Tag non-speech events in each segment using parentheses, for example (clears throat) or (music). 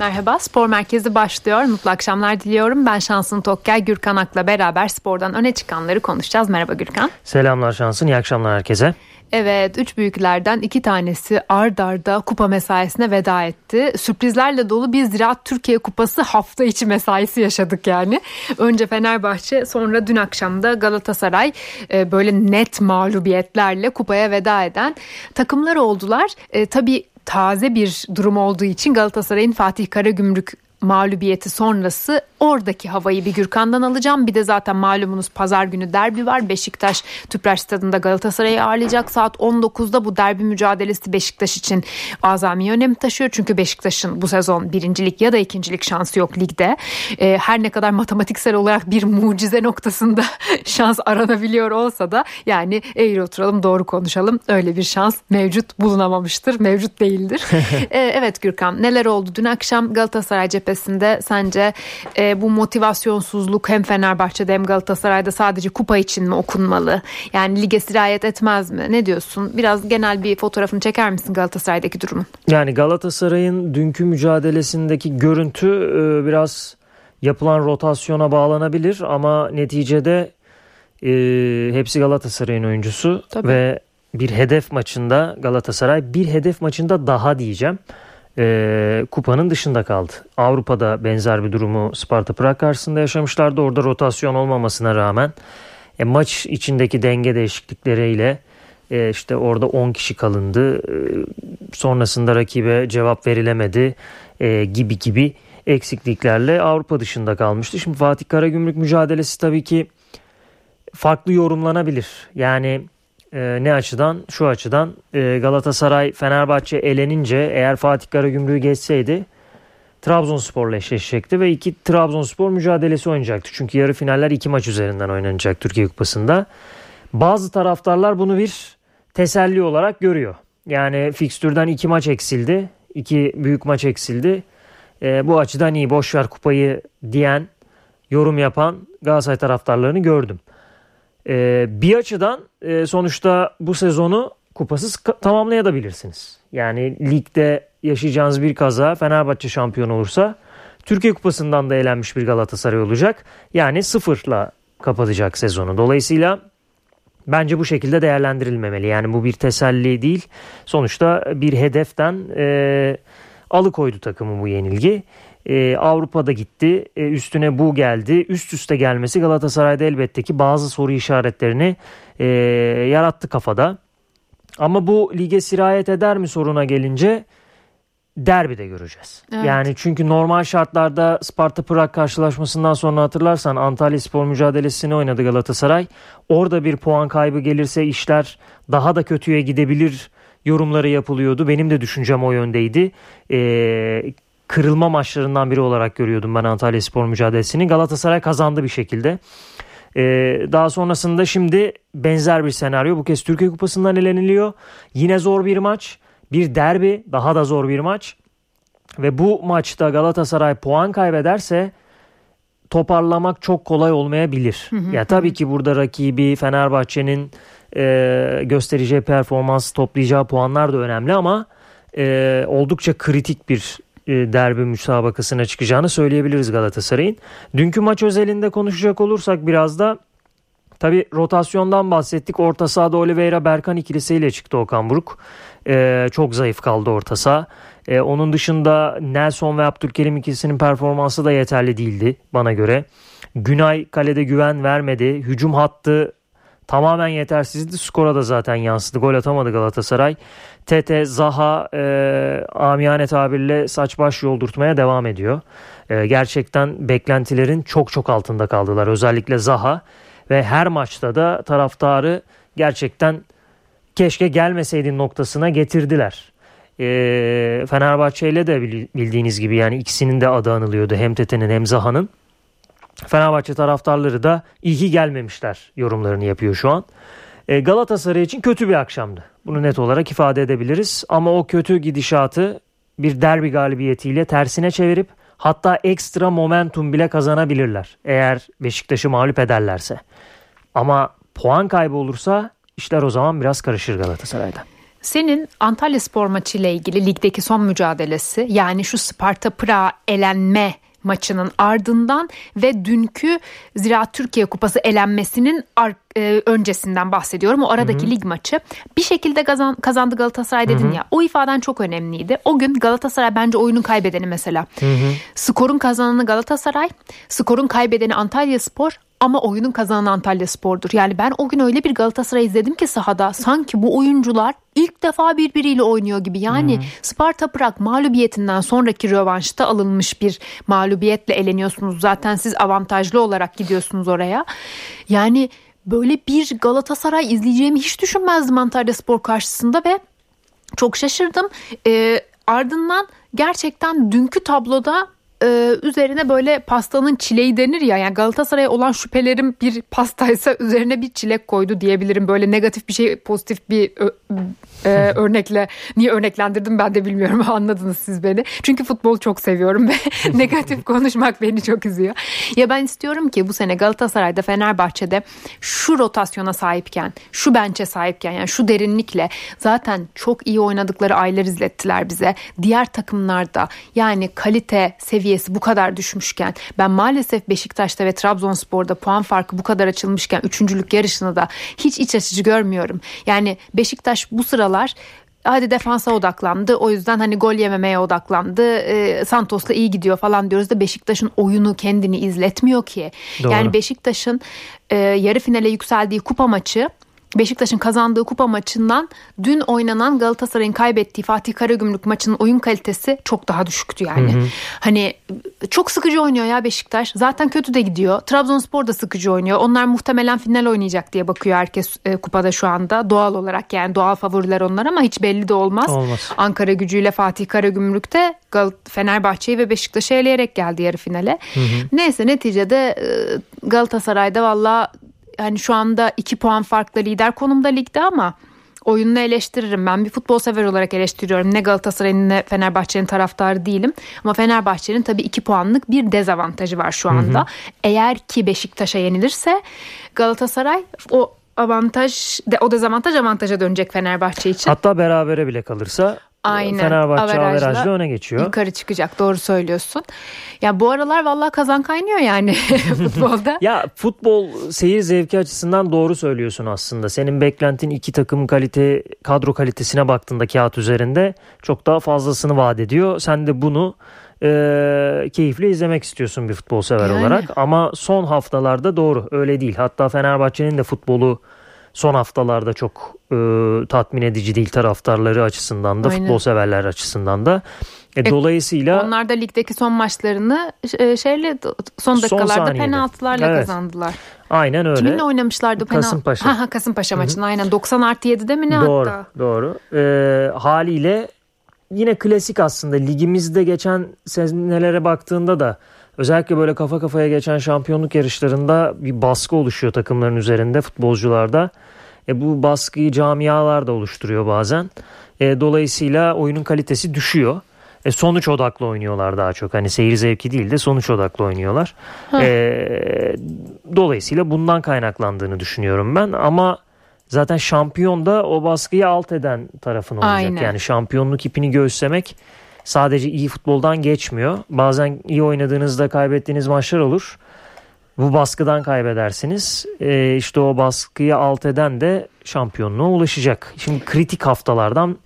Merhaba, Spor Merkezi başlıyor. Mutlu akşamlar diliyorum. Ben Şansın Tokker, Gürkan Ak'la beraber spordan öne çıkanları konuşacağız. Merhaba Gürkan. Selamlar Şansın, iyi akşamlar herkese. Evet, üç büyüklerden iki tanesi ard arda kupa mesaisine veda etti. Sürprizlerle dolu bir Ziraat Türkiye Kupası hafta içi mesaisi yaşadık yani. Önce Fenerbahçe, sonra dün akşam da Galatasaray e, böyle net mağlubiyetlerle kupaya veda eden takımlar oldular. E, tabii taze bir durum olduğu için Galatasaray'ın Fatih Karagümrük mağlubiyeti sonrası oradaki havayı bir Gürkan'dan alacağım. Bir de zaten malumunuz pazar günü derbi var. Beşiktaş Tüpraş Stadı'nda Galatasaray'ı ağırlayacak. Saat 19'da bu derbi mücadelesi Beşiktaş için azami önem taşıyor. Çünkü Beşiktaş'ın bu sezon birincilik ya da ikincilik şansı yok ligde. Ee, her ne kadar matematiksel olarak bir mucize noktasında (laughs) şans aranabiliyor olsa da yani eğri oturalım doğru konuşalım. Öyle bir şans mevcut bulunamamıştır. Mevcut değildir. (laughs) ee, evet Gürkan neler oldu dün akşam Galatasaray cephesinde sence e, bu motivasyonsuzluk hem Fenerbahçe'de hem Galatasaray'da sadece kupa için mi okunmalı? Yani lige sirayet etmez mi? Ne diyorsun? Biraz genel bir fotoğrafını çeker misin Galatasaray'daki durumun? Yani Galatasaray'ın dünkü mücadelesindeki görüntü e, biraz yapılan rotasyona bağlanabilir ama neticede e, hepsi Galatasaray'ın oyuncusu Tabii. ve bir hedef maçında Galatasaray bir hedef maçında daha diyeceğim e, kupanın dışında kaldı. Avrupa'da benzer bir durumu Sparta Prag karşısında yaşamışlardı. Orada rotasyon olmamasına rağmen e, maç içindeki denge değişiklikleriyle e, işte orada 10 kişi kalındı. E, sonrasında rakibe cevap verilemedi e, gibi gibi eksikliklerle Avrupa dışında kalmıştı. Şimdi Fatih Karagümrük mücadelesi tabii ki farklı yorumlanabilir. Yani e, ne açıdan? Şu açıdan e, Galatasaray Fenerbahçe elenince eğer Fatih Karagümrük'ü geçseydi Trabzonspor'la eşleşecekti ve iki Trabzonspor mücadelesi oynayacaktı. Çünkü yarı finaller iki maç üzerinden oynanacak Türkiye Kupası'nda. Bazı taraftarlar bunu bir teselli olarak görüyor. Yani fikstürden iki maç eksildi. iki büyük maç eksildi. E, bu açıdan iyi boşver kupayı diyen, yorum yapan Galatasaray taraftarlarını gördüm. E, bir açıdan e, sonuçta bu sezonu kupasız tamamlayabilirsiniz. Yani ligde yaşayacağınız bir kaza Fenerbahçe şampiyon olursa Türkiye Kupası'ndan da elenmiş bir Galatasaray olacak. Yani sıfırla kapatacak sezonu. Dolayısıyla bence bu şekilde değerlendirilmemeli. Yani bu bir teselli değil. Sonuçta bir hedeften e, alıkoydu takımı bu yenilgi. Ee, Avrupa'da gitti. Ee, üstüne bu geldi. Üst üste gelmesi Galatasaray'da elbette ki bazı soru işaretlerini e, yarattı kafada. Ama bu lige sirayet eder mi soruna gelince derbide göreceğiz. Evet. Yani çünkü normal şartlarda Sparta Prag karşılaşmasından sonra hatırlarsan Antalya Spor mücadelesini oynadı Galatasaray. Orada bir puan kaybı gelirse işler daha da kötüye gidebilir yorumları yapılıyordu. Benim de düşüncem o yöndeydi. Ee, kırılma maçlarından biri olarak görüyordum ben Antalya Spor mücadelesini. Galatasaray kazandı bir şekilde. Ee, daha sonrasında şimdi benzer bir senaryo. Bu kez Türkiye Kupası'ndan eleniliyor. Yine zor bir maç. Bir derbi daha da zor bir maç. Ve bu maçta Galatasaray puan kaybederse toparlamak çok kolay olmayabilir. Hı hı, ya tabii ki burada rakibi Fenerbahçe'nin e, göstereceği performans toplayacağı puanlar da önemli ama e, oldukça kritik bir derbi müsabakasına çıkacağını söyleyebiliriz Galatasaray'ın. Dünkü maç özelinde konuşacak olursak biraz da tabi rotasyondan bahsettik. Orta sahada Oliveira Berkan ikilisiyle çıktı Okan Buruk. Ee, çok zayıf kaldı orta saha. Ee, onun dışında Nelson ve Abdülkerim ikilisinin performansı da yeterli değildi bana göre. Günay kalede güven vermedi. Hücum hattı tamamen yetersizdi. Skora da zaten yansıdı. Gol atamadı Galatasaray. Tete, Zaha e, amiyane tabirle saç baş yoldurtmaya devam ediyor. E, gerçekten beklentilerin çok çok altında kaldılar. Özellikle Zaha ve her maçta da taraftarı gerçekten keşke gelmeseydin noktasına getirdiler. E, Fenerbahçe ile de bildiğiniz gibi yani ikisinin de adı anılıyordu. Hem Tete'nin hem Zaha'nın. Fenerbahçe taraftarları da iyi gelmemişler yorumlarını yapıyor şu an. E, Galatasaray için kötü bir akşamdı. Bunu net olarak ifade edebiliriz. Ama o kötü gidişatı bir derbi galibiyetiyle tersine çevirip hatta ekstra momentum bile kazanabilirler. Eğer Beşiktaş'ı mağlup ederlerse. Ama puan kaybı olursa işler o zaman biraz karışır Galatasaray'da. senin Antalya Spor maçı ile ilgili ligdeki son mücadelesi yani şu Sparta Prag elenme maçının ardından ve dünkü Ziraat Türkiye Kupası elenmesinin ar- e, öncesinden bahsediyorum. O aradaki Hı-hı. lig maçı. Bir şekilde kazan, kazandı Galatasaray dedin Hı-hı. ya. O ifaden çok önemliydi. O gün Galatasaray bence oyunun kaybedeni mesela. Hı-hı. Skorun kazananı Galatasaray, skorun kaybedeni Antalya Spor ama oyunun kazananı Antalya Spor'dur. Yani ben o gün öyle bir Galatasaray izledim ki sahada sanki bu oyuncular ilk defa birbiriyle oynuyor gibi. Yani hmm. Sparta Prag mağlubiyetinden sonraki rövanşta alınmış bir mağlubiyetle eleniyorsunuz. Zaten siz avantajlı olarak gidiyorsunuz oraya. Yani böyle bir Galatasaray izleyeceğimi hiç düşünmezdim Antalya Spor karşısında ve çok şaşırdım. Ee, ardından gerçekten dünkü tabloda e, üzerine böyle pastanın çileği denir ya yani Galatasaray'a olan şüphelerim bir pastaysa üzerine bir çilek koydu diyebilirim. Böyle negatif bir şey pozitif bir e, örnekle niye örneklendirdim ben de bilmiyorum (laughs) anladınız siz beni. Çünkü futbol çok seviyorum ve negatif konuşmak beni çok üzüyor. Ya ben istiyorum ki bu sene Galatasaray'da Fenerbahçe'de şu rotasyona sahipken şu bençe sahipken yani şu derinlikle zaten çok iyi oynadıkları aylar izlettiler bize. Diğer takımlarda yani kalite seviyesi bu kadar düşmüşken ben maalesef Beşiktaş'ta ve Trabzonspor'da puan farkı bu kadar açılmışken üçüncülük yarışını da hiç iç açıcı görmüyorum. Yani Beşiktaş bu sıra sıralar hadi defansa odaklandı. O yüzden hani gol yememeye odaklandı. E, Santos'la iyi gidiyor falan diyoruz da Beşiktaş'ın oyunu kendini izletmiyor ki. Doğru. Yani Beşiktaş'ın e, yarı finale yükseldiği kupa maçı Beşiktaş'ın kazandığı kupa maçından dün oynanan Galatasaray'ın kaybettiği Fatih Karagümrük maçının oyun kalitesi çok daha düşüktü yani. Hı hı. Hani çok sıkıcı oynuyor ya Beşiktaş. Zaten kötü de gidiyor. Trabzonspor da sıkıcı oynuyor. Onlar muhtemelen final oynayacak diye bakıyor herkes e, kupada şu anda. Doğal olarak yani doğal favoriler onlar ama hiç belli de olmaz. olmaz. Ankara gücüyle Fatih Karagümrük'te Gal Fenerbahçe'yi ve Beşiktaş'ı eleyerek geldi yarı finale. Hı hı. Neyse neticede e, Galatasaray'da valla hani şu anda iki puan farklı lider konumda ligde ama oyununu eleştiririm. Ben bir futbol sever olarak eleştiriyorum. Ne Galatasaray'ın ne Fenerbahçe'nin taraftarı değilim. Ama Fenerbahçe'nin tabii iki puanlık bir dezavantajı var şu anda. Hı hı. Eğer ki Beşiktaş'a yenilirse Galatasaray o avantaj o dezavantaj avantaja dönecek Fenerbahçe için. Hatta berabere bile kalırsa Aynen. Fenerbahçe averajla, averajla öne geçiyor. Yukarı çıkacak doğru söylüyorsun. Ya bu aralar vallahi kazan kaynıyor yani (laughs) futbolda. ya futbol seyir zevki açısından doğru söylüyorsun aslında. Senin beklentin iki takım kalite kadro kalitesine baktığında kağıt üzerinde çok daha fazlasını vaat ediyor. Sen de bunu e, keyifle izlemek istiyorsun bir futbol sever yani. olarak. Ama son haftalarda doğru öyle değil. Hatta Fenerbahçe'nin de futbolu son haftalarda çok e, tatmin edici değil taraftarları açısından da Aynen. futbol severler açısından da. E, e, dolayısıyla onlar da ligdeki son maçlarını e, şeyle son dakikalarda son penaltılarla evet. kazandılar. Aynen öyle. Kiminle oynamışlardı penaltı? Kasımpaşa. Ha, ha Kasımpaşa maçında aynen 90 artı 7'de mi ne doğru, hatta? Doğru e, haliyle yine klasik aslında ligimizde geçen senelere baktığında da özellikle böyle kafa kafaya geçen şampiyonluk yarışlarında bir baskı oluşuyor takımların üzerinde futbolcularda. E, bu baskıyı camialar da oluşturuyor bazen. E, dolayısıyla oyunun kalitesi düşüyor. E, sonuç odaklı oynuyorlar daha çok. Hani seyir zevki değil de sonuç odaklı oynuyorlar. E, dolayısıyla bundan kaynaklandığını düşünüyorum ben. Ama zaten şampiyon da o baskıyı alt eden tarafın olacak. Aynen. Yani şampiyonluk ipini göğüslemek sadece iyi futboldan geçmiyor. Bazen iyi oynadığınızda kaybettiğiniz maçlar olur. Bu baskıdan kaybedersiniz. E, işte o baskıyı alt eden de şampiyonluğa ulaşacak. Şimdi kritik haftalardan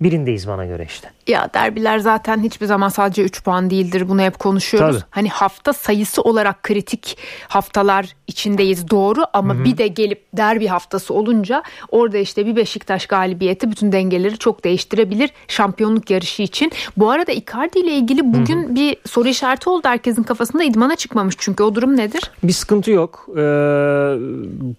birindeyiz bana göre işte. Ya derbiler zaten hiçbir zaman sadece 3 puan değildir. Bunu hep konuşuyoruz. Tabii. Hani hafta sayısı olarak kritik haftalar içindeyiz doğru ama Hı-hı. bir de gelip derbi haftası olunca orada işte bir Beşiktaş galibiyeti bütün dengeleri çok değiştirebilir şampiyonluk yarışı için. Bu arada Icardi ile ilgili bugün Hı-hı. bir soru işareti oldu herkesin kafasında idmana çıkmamış çünkü o durum nedir? Bir sıkıntı yok. Ee,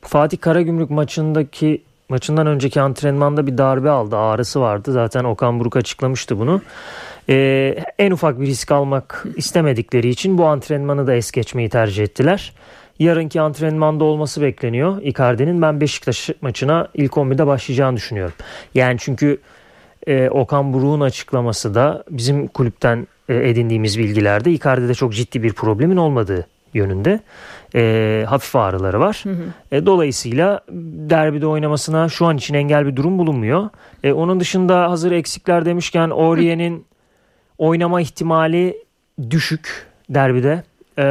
Fatih Karagümrük maçındaki maçından önceki antrenmanda bir darbe aldı. Ağrısı vardı. Zaten Okan Buruk açıklamıştı bunu. Ee, en ufak bir risk almak istemedikleri için bu antrenmanı da es geçmeyi tercih ettiler. Yarınki antrenmanda olması bekleniyor Icardi'nin. Ben Beşiktaş maçına ilk 11'de başlayacağını düşünüyorum. Yani çünkü e, Okan Buruk'un açıklaması da bizim kulüpten e, edindiğimiz bilgilerde Icardi'de çok ciddi bir problemin olmadığı yönünde. E, hafif ağrıları var. Hı hı. E, dolayısıyla derbide oynamasına şu an için engel bir durum bulunmuyor. E, onun dışında hazır eksikler demişken Oriye'nin oynama ihtimali düşük derbide. E,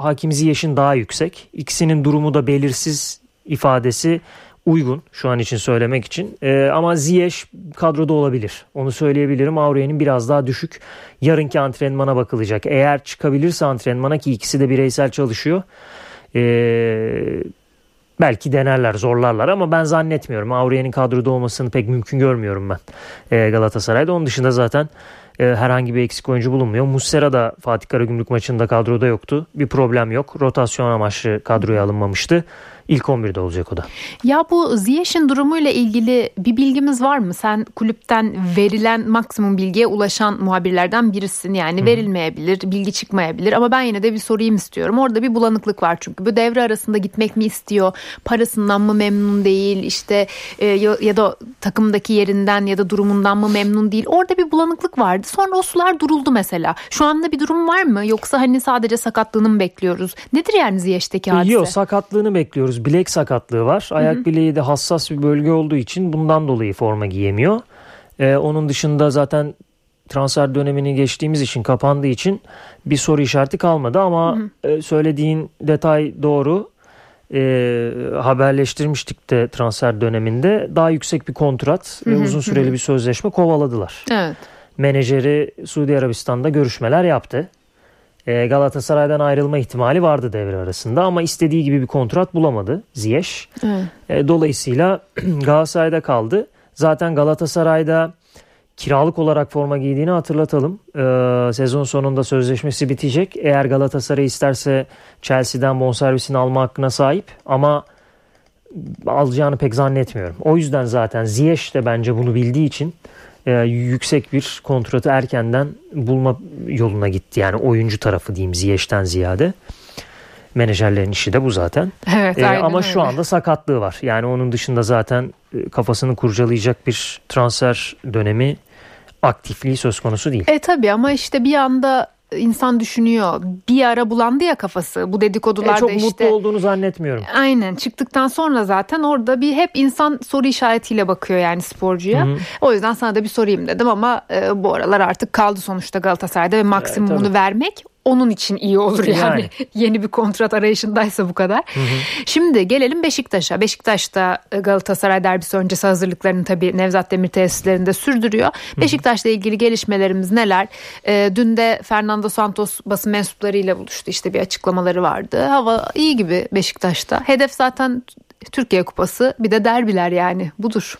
Hakim Ziyech'in daha yüksek. İkisinin durumu da belirsiz ifadesi uygun şu an için söylemek için. E, ama Ziyech kadroda olabilir. Onu söyleyebilirim. Aurelier'in biraz daha düşük. Yarınki antrenmana bakılacak. Eğer çıkabilirse antrenmana ki ikisi de bireysel çalışıyor. E, belki denerler, zorlarlar ama ben zannetmiyorum. Aurelier'in kadroda olmasını pek mümkün görmüyorum ben e, Galatasaray'da. Onun dışında zaten e, herhangi bir eksik oyuncu bulunmuyor. Muslera da Fatih Karagümrük maçında kadroda yoktu. Bir problem yok. Rotasyon amaçlı kadroya alınmamıştı. İlk 11'de olacak o da. Ya bu Ziyech'in durumuyla ilgili bir bilgimiz var mı? Sen kulüpten verilen maksimum bilgiye ulaşan muhabirlerden birisin. Yani Hı. verilmeyebilir, bilgi çıkmayabilir ama ben yine de bir sorayım istiyorum. Orada bir bulanıklık var çünkü. Bu devre arasında gitmek mi istiyor? Parasından mı memnun değil? İşte e, ya, ya da takımdaki yerinden ya da durumundan mı memnun değil? Orada bir bulanıklık vardı. Sonra o sular duruldu mesela. Şu anda bir durum var mı? Yoksa hani sadece sakatlığını mı bekliyoruz? Nedir yani Ziyech'teki hadise? Yok sakatlığını bekliyoruz biliyoruz. Bilek sakatlığı var. Ayak Hı-hı. bileği de hassas bir bölge olduğu için bundan dolayı forma giyemiyor. Ee, onun dışında zaten transfer dönemini geçtiğimiz için kapandığı için bir soru işareti kalmadı ama e, söylediğin detay doğru. E, haberleştirmiştik de transfer döneminde daha yüksek bir kontrat ve uzun süreli bir sözleşme kovaladılar. Evet. Menajeri Suudi Arabistan'da görüşmeler yaptı. Ee, Galatasaray'dan ayrılma ihtimali vardı devre arasında ama istediği gibi bir kontrat bulamadı Ziyech. Evet. Dolayısıyla (clears throat) Galatasaray'da kaldı. Zaten Galatasaray'da kiralık olarak forma giydiğini hatırlatalım. Ee, sezon sonunda sözleşmesi bitecek. Eğer Galatasaray isterse Chelsea'den bonservisini alma hakkına sahip ama alacağını pek zannetmiyorum. O yüzden zaten Ziyech de bence bunu bildiği için e, yüksek bir kontratı erkenden bulma yoluna gitti. Yani oyuncu tarafı diyeyim Ziyech'ten ziyade. Menajerlerin işi de bu zaten. Evet, e, ama öyle. şu anda sakatlığı var. Yani onun dışında zaten e, kafasını kurcalayacak bir transfer dönemi aktifliği söz konusu değil. E tabii ama işte bir anda insan düşünüyor. Bir ara bulandı ya kafası. Bu dedikodularda e, çok işte. Çok mutlu olduğunu zannetmiyorum. Aynen. Çıktıktan sonra zaten orada bir hep insan soru işaretiyle bakıyor yani sporcuya. Hı-hı. O yüzden sana da bir sorayım dedim ama e, bu aralar artık kaldı sonuçta Galatasaray'da ve maksimumunu evet, vermek onun için iyi olur yani. yani. (laughs) Yeni bir kontrat arayışındaysa bu kadar. Hı hı. Şimdi gelelim Beşiktaş'a. Beşiktaş'ta e, Galatasaray derbisi öncesi hazırlıklarını tabii Nevzat Demir tesislerinde sürdürüyor. Hı hı. Beşiktaş'la ilgili gelişmelerimiz neler? E, dün de Fernando Santos basın mensuplarıyla buluştu. İşte bir açıklamaları vardı. Hava iyi gibi Beşiktaş'ta. Hedef zaten Türkiye Kupası bir de derbiler yani budur.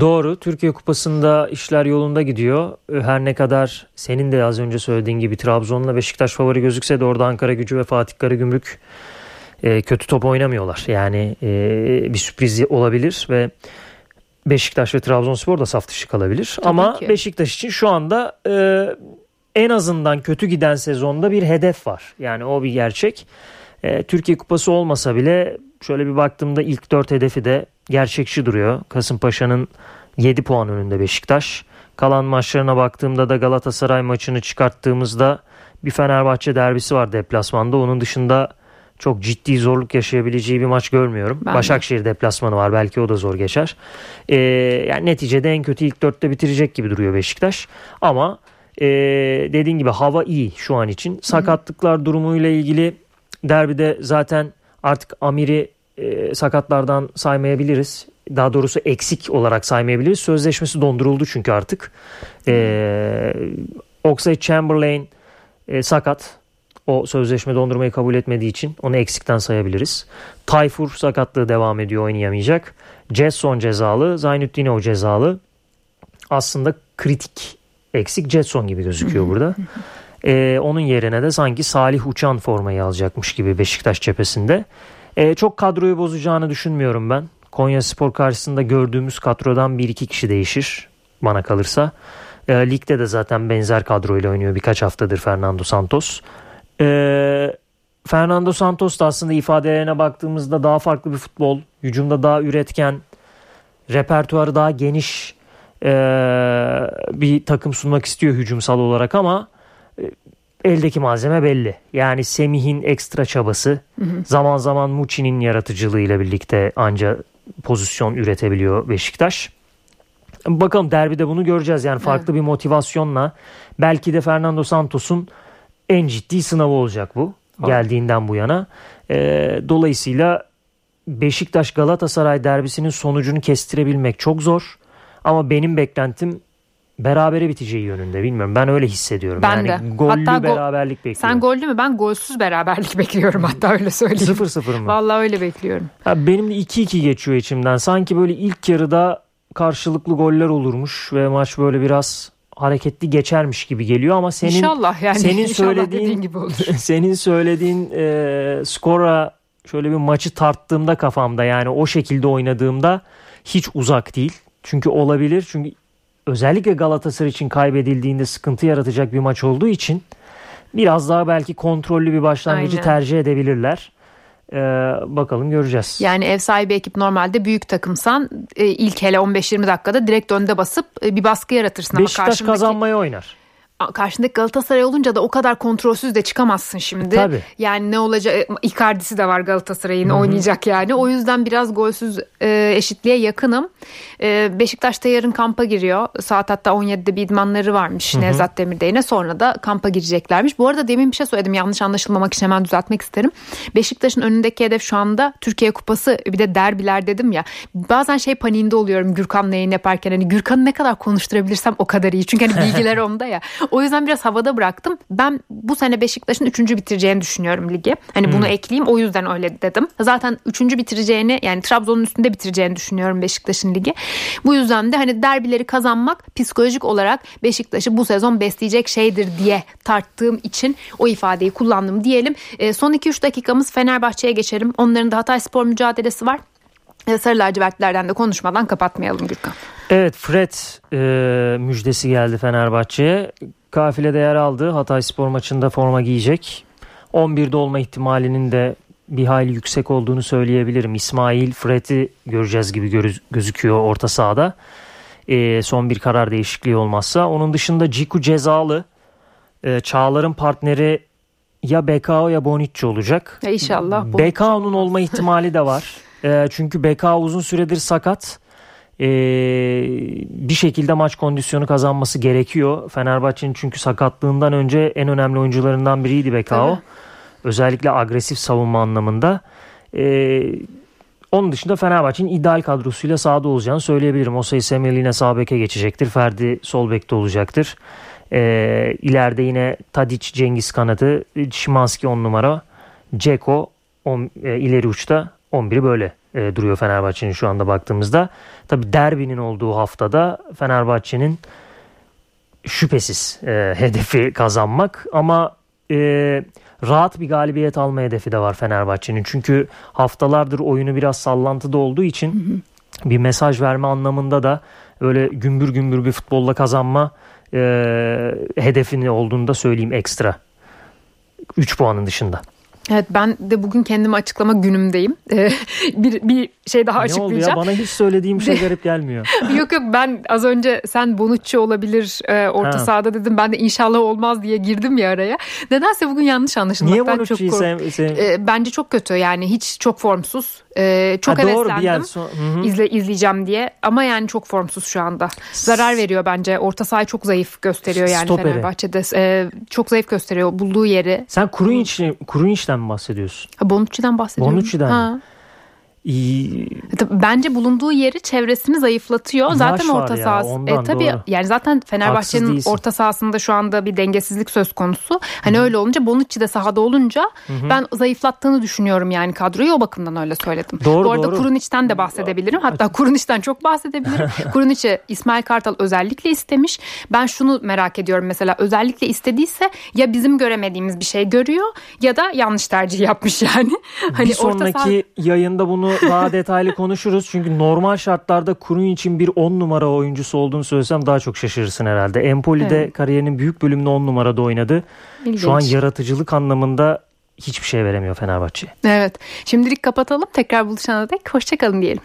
Doğru. Türkiye Kupası'nda işler yolunda gidiyor. Her ne kadar senin de az önce söylediğin gibi Trabzon'la Beşiktaş favori gözükse de orada Ankara Gücü ve Fatih Karagümrük e, kötü top oynamıyorlar. Yani e, bir sürpriz olabilir ve Beşiktaş ve Trabzonspor da saf dışı kalabilir. Tabii Ama ki. Beşiktaş için şu anda e, en azından kötü giden sezonda bir hedef var. Yani o bir gerçek. E, Türkiye Kupası olmasa bile şöyle bir baktığımda ilk dört hedefi de gerçekçi duruyor. Kasımpaşa'nın 7 puan önünde Beşiktaş. Kalan maçlarına baktığımda da Galatasaray maçını çıkarttığımızda bir Fenerbahçe derbisi var deplasmanda. Onun dışında çok ciddi zorluk yaşayabileceği bir maç görmüyorum. Ben Başakşehir de. deplasmanı var belki o da zor geçer. Ee, yani neticede en kötü ilk dörtte bitirecek gibi duruyor Beşiktaş. Ama e, dediğin gibi hava iyi şu an için. Sakatlıklar durumuyla ilgili derbide zaten artık Amir'i e, sakatlardan saymayabiliriz. Daha doğrusu eksik olarak saymayabiliriz. Sözleşmesi donduruldu çünkü artık. E, Oxlade Chamberlain e, sakat. O sözleşme dondurmayı kabul etmediği için onu eksikten sayabiliriz. Tayfur sakatlığı devam ediyor oynayamayacak. Jetson cezalı. Zaynutdinov cezalı. Aslında kritik eksik Jetson gibi gözüküyor burada. Ee, (laughs) onun yerine de sanki Salih Uçan formayı alacakmış gibi Beşiktaş cephesinde. Ee, çok kadroyu bozacağını düşünmüyorum ben. Konya Spor karşısında gördüğümüz kadrodan bir iki kişi değişir bana kalırsa. E, ligde de zaten benzer kadroyla oynuyor birkaç haftadır Fernando Santos. E, Fernando Santos da aslında ifadelerine baktığımızda daha farklı bir futbol, hücumda daha üretken, repertuarı daha geniş e, bir takım sunmak istiyor hücumsal olarak ama eldeki malzeme belli. Yani Semih'in ekstra çabası, hı hı. zaman zaman Muçi'nin yaratıcılığıyla birlikte anca pozisyon üretebiliyor Beşiktaş. Bakalım derbide bunu göreceğiz. Yani farklı evet. bir motivasyonla belki de Fernando Santos'un en ciddi sınavı olacak bu evet. geldiğinden bu yana. E, dolayısıyla Beşiktaş Galatasaray derbisinin sonucunu kestirebilmek çok zor. Ama benim beklentim berabere biteceği yönünde bilmiyorum. Ben öyle hissediyorum. Ben yani de. Gollü hatta beraberlik bekliyorum. Sen gollü mü? Ben golsüz beraberlik (laughs) bekliyorum hatta öyle söyleyeyim. 0-0 mı? Vallahi öyle bekliyorum. Ha, benim de 2-2 geçiyor içimden. Sanki böyle ilk yarıda karşılıklı goller olurmuş ve maç böyle biraz hareketli geçermiş gibi geliyor ama senin İnşallah yani senin inşallah söylediğin gibi (laughs) olur. senin söylediğin e, skora şöyle bir maçı tarttığımda kafamda yani o şekilde oynadığımda hiç uzak değil. Çünkü olabilir. Çünkü özellikle Galatasaray için kaybedildiğinde sıkıntı yaratacak bir maç olduğu için biraz daha belki kontrollü bir başlangıcı Aynen. tercih edebilirler. Ee, bakalım göreceğiz. Yani ev sahibi ekip normalde büyük takımsan e, ilk hele 15-20 dakikada direkt önde basıp e, bir baskı yaratırsın. Beşiktaş ama karşındaki... kazanmaya oynar karşındaki Galatasaray olunca da o kadar kontrolsüz de çıkamazsın şimdi. Tabii. Yani ne olacak e, Icardi'si de var Galatasaray'ın oynayacak yani. O yüzden biraz golsüz e, eşitliğe yakınım. E, Beşiktaş'ta yarın kampa giriyor. Saat hatta 17'de bir idmanları varmış Hı-hı. Nevzat Demirdey'ine. Sonra da kampa gireceklermiş. Bu arada demin bir şey söyledim. Yanlış anlaşılmamak için hemen düzeltmek isterim. Beşiktaş'ın önündeki hedef şu anda Türkiye Kupası bir de derbiler dedim ya. Bazen şey paniğinde oluyorum Gürkan'la yayın yaparken. Hani Gürkan'ı ne kadar konuşturabilirsem o kadar iyi. Çünkü hani (laughs) bilgiler onda ya. O yüzden biraz havada bıraktım. Ben bu sene Beşiktaş'ın üçüncü bitireceğini düşünüyorum ligi. Hani hmm. bunu ekleyeyim o yüzden öyle dedim. Zaten üçüncü bitireceğini yani Trabzon'un üstünde bitireceğini düşünüyorum Beşiktaş'ın ligi. Bu yüzden de hani derbileri kazanmak psikolojik olarak Beşiktaş'ı bu sezon besleyecek şeydir diye tarttığım için o ifadeyi kullandım diyelim. E, son 2-3 dakikamız Fenerbahçe'ye geçelim. Onların da Hatay Spor mücadelesi var. E, Sarı lacivertlerden de konuşmadan kapatmayalım Gürkan. Evet Fred e, müjdesi geldi Fenerbahçe'ye. Kafilede yer aldı. Hatay Spor maçında forma giyecek. 11'de olma ihtimalinin de bir hayli yüksek olduğunu söyleyebilirim. İsmail Fred'i göreceğiz gibi göz, gözüküyor orta sahada. E, son bir karar değişikliği olmazsa. Onun dışında Ciku cezalı. E, Çağlar'ın partneri ya Bekao ya Bonucci olacak. Ya inşallah. Bekao'nun olma ihtimali de var. (laughs) E, çünkü Bekao uzun süredir sakat e, bir şekilde maç kondisyonu kazanması gerekiyor. Fenerbahçe'nin çünkü sakatlığından önce en önemli oyuncularından biriydi Bekao. Özellikle agresif savunma anlamında. E, onun dışında Fenerbahçe'nin ideal kadrosuyla sahada olacağını söyleyebilirim. Semel yine sağ beke geçecektir. Ferdi sol bekte olacaktır. E, ileride yine Tadic, Cengiz kanadı, Şimanski on numara, Ceko on, e, ileri uçta 11'i böyle e, duruyor Fenerbahçe'nin şu anda baktığımızda. Tabi derbinin olduğu haftada Fenerbahçe'nin şüphesiz e, (laughs) hedefi kazanmak ama e, rahat bir galibiyet alma hedefi de var Fenerbahçe'nin. Çünkü haftalardır oyunu biraz sallantıda olduğu için bir mesaj verme anlamında da öyle gümbür gümbür bir futbolla kazanma e, hedefini olduğunu da söyleyeyim ekstra. 3 puanın dışında. Evet ben de bugün kendimi açıklama günümdeyim. Ee, (laughs) bir, bir şey daha açıklayacağım. Ne oldu ya bana hiç söylediğim şey (laughs) garip gelmiyor. (laughs) yok yok ben az önce sen Bonucci olabilir e, orta ha. sahada dedim. Ben de inşallah olmaz diye girdim ya araya. Nedense bugün yanlış anlaşılmaktan Niye Bonucci'yi çok sen, sen... E, bence çok kötü yani hiç çok formsuz. E, çok ha, heveslendim doğru, bir yer son... izle, izleyeceğim diye ama yani çok formsuz şu anda. Zarar veriyor bence. Orta sahayı çok zayıf gösteriyor yani Stoperi. Fenerbahçe'de. E, çok zayıf gösteriyor bulduğu yeri. Sen Kurunic mi bahsediyorsun? Ha, Bonucci'den bahsediyorum. Bonucci'den ha. Bence bulunduğu yeri çevresini zayıflatıyor. Yaş zaten orta sahası. E, tabii doğru. yani zaten Fenerbahçe'nin orta sahasında şu anda bir dengesizlik söz konusu. Hani Hı-hı. öyle olunca Bonucci de sahada olunca Hı-hı. ben zayıflattığını düşünüyorum yani kadroyu o bakımdan öyle söyledim. Doğru, Bu arada doğru. De bahsedebilirim. Hatta Kurunic'ten çok bahsedebilirim. (laughs) Kurunic'i İsmail Kartal özellikle istemiş. Ben şunu merak ediyorum mesela özellikle istediyse ya bizim göremediğimiz bir şey görüyor ya da yanlış tercih yapmış yani. Hani bir sonraki saha... yayında bunu daha detaylı konuşuruz. Çünkü normal şartlarda Kurun için bir 10 numara oyuncusu olduğunu söylesem daha çok şaşırırsın herhalde. Empoli'de evet. kariyerinin büyük bölümünü 10 numarada oynadı. İlginç. Şu an yaratıcılık anlamında hiçbir şey veremiyor Fenerbahçe. Evet. Şimdilik kapatalım. Tekrar buluşana dek hoşçakalın diyelim.